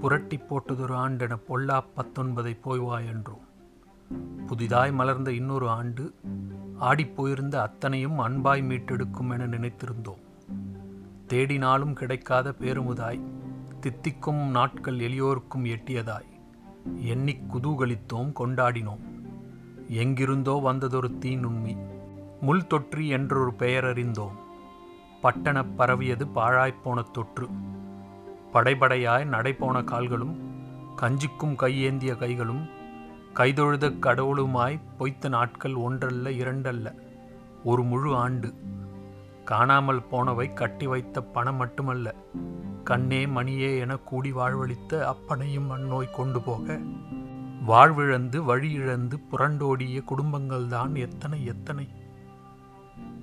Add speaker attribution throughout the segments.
Speaker 1: புரட்டி போட்டதொரு ஆண்டென பொல்லா பத்தொன்பதை போய்வா என்றோம். புதிதாய் மலர்ந்த இன்னொரு ஆண்டு ஆடிப்போயிருந்த அத்தனையும் அன்பாய் மீட்டெடுக்கும் என நினைத்திருந்தோம். தேடினாலும் கிடைக்காத பேருமுதாய் தித்திக்கும் நாட்கள் எளியோருக்கும் எட்டியதாய் எண்ணிக் குதூகலித்தோம் கொண்டாடினோம். எங்கிருந்தோ வந்ததொரு தீநுண்மி முள் தொற்றி என்றொரு பெயர் அறிந்தோம் பட்டணப் பரவியது பாழாய்ப்போன தொற்று படைபடையாய் நடைபோன கால்களும் கஞ்சிக்கும் கையேந்திய கைகளும் கைதொழுத கடவுளுமாய் பொய்த்த நாட்கள் ஒன்றல்ல இரண்டல்ல ஒரு முழு ஆண்டு. காணாமல் போனவை கட்டி வைத்த பணம் மட்டுமல்ல கண்ணே மணியே என கூடி வாழ்வழித்த அப்பனையும் அந்நோய் கொண்டு போக. வாழ்விழந்து வழியிழந்து புரண்டோடிய குடும்பங்கள்தான் எத்தனை எத்தனை.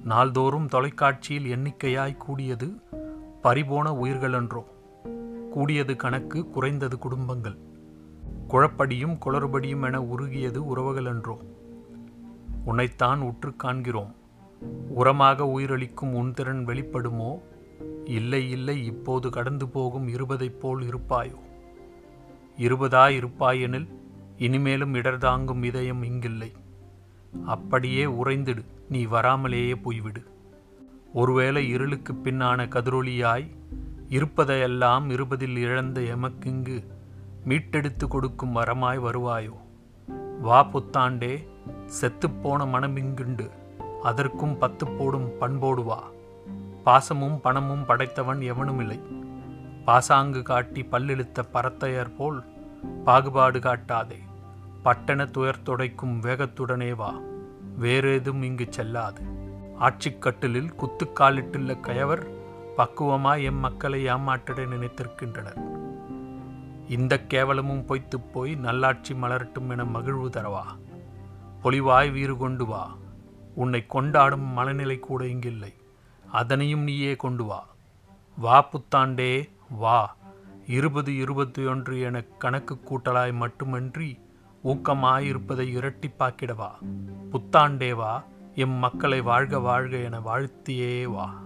Speaker 1: நாள்தோறும் தொலைக்காட்சியில் எண்ணிக்கையாய் கூடியது பறிபோன உயிர்களன்றோ கூடியது கணக்கு குறைந்தது குடும்பங்கள். குழப்படியும் குளறுபடியும் என உருகியது உறவுகளென்றோ. உன்னைத்தான் உற்று காண்கிறோம். உரமாக உயிரளிக்கும் உன் திறன் வெளிப்படுமோ? இல்லை இல்லை இப்போது கடந்து போகும் இருபதைப் போல் இருப்பாயோ? இருபதாய் இருப்பாயெனில் இனிமேலும் இடர்தாங்கும் இதயம் இங்கில்லை. அப்படியே உறைந்திடு நீ வராமலேயே போய்விடு. ஒருவேளை இருளுக்கு பின்னான கதிரொலியாய் இருப்பதையெல்லாம் இருபதில் இழந்த எமக்கிங்கு மீட்டெடுத்து கொடுக்கும் வரமாய் வருவாயோ? வா புத்தாண்டே செத்துப்போன மனமிங்குண்டு அதற்கும் பத்து போடும் பண்போடு வா. பாசமும் பணமும் படைத்தவன் எவனுமில்லை. பாசாங்கு காட்டி பல்லிழுத்த பரத்தையர் போல் பாகுபாடு காட்டாதே. பட்டண துயர் துடைக்கும் வேகத்துடனே வா. வேறேதும் இங்கு செல்லாது. ஆட்சிக்கட்டிலில் குத்துக்காலிட்டுள்ள கயவர் பக்குவமாய் எம் மக்களை ஏமாற்றிட நினைத்திருக்கின்றனர். இந்த கேவலமும் பொய்த்துப் போய் நல்லாட்சி மலரட்டும் என மகிழ்வு தரவா? பொலிவாய் வீறு கொண்டு வா. உன்னை கொண்டாடும் மனநிலை கூட இங்கில்லை. அதனையும் நீயே கொண்டு வா. வா புத்தாண்டே வா. இருபது இருபத்தி ஒன்று என கணக்கு கூட்டலாய் மட்டுமன்றி ஊக்கமாயிருப்பதை இரட்டிப்பாக்கிடவா புத்தாண்டே வா. எம் மக்களை வாழ்க வாழ்க என வாழ்த்தியே வா.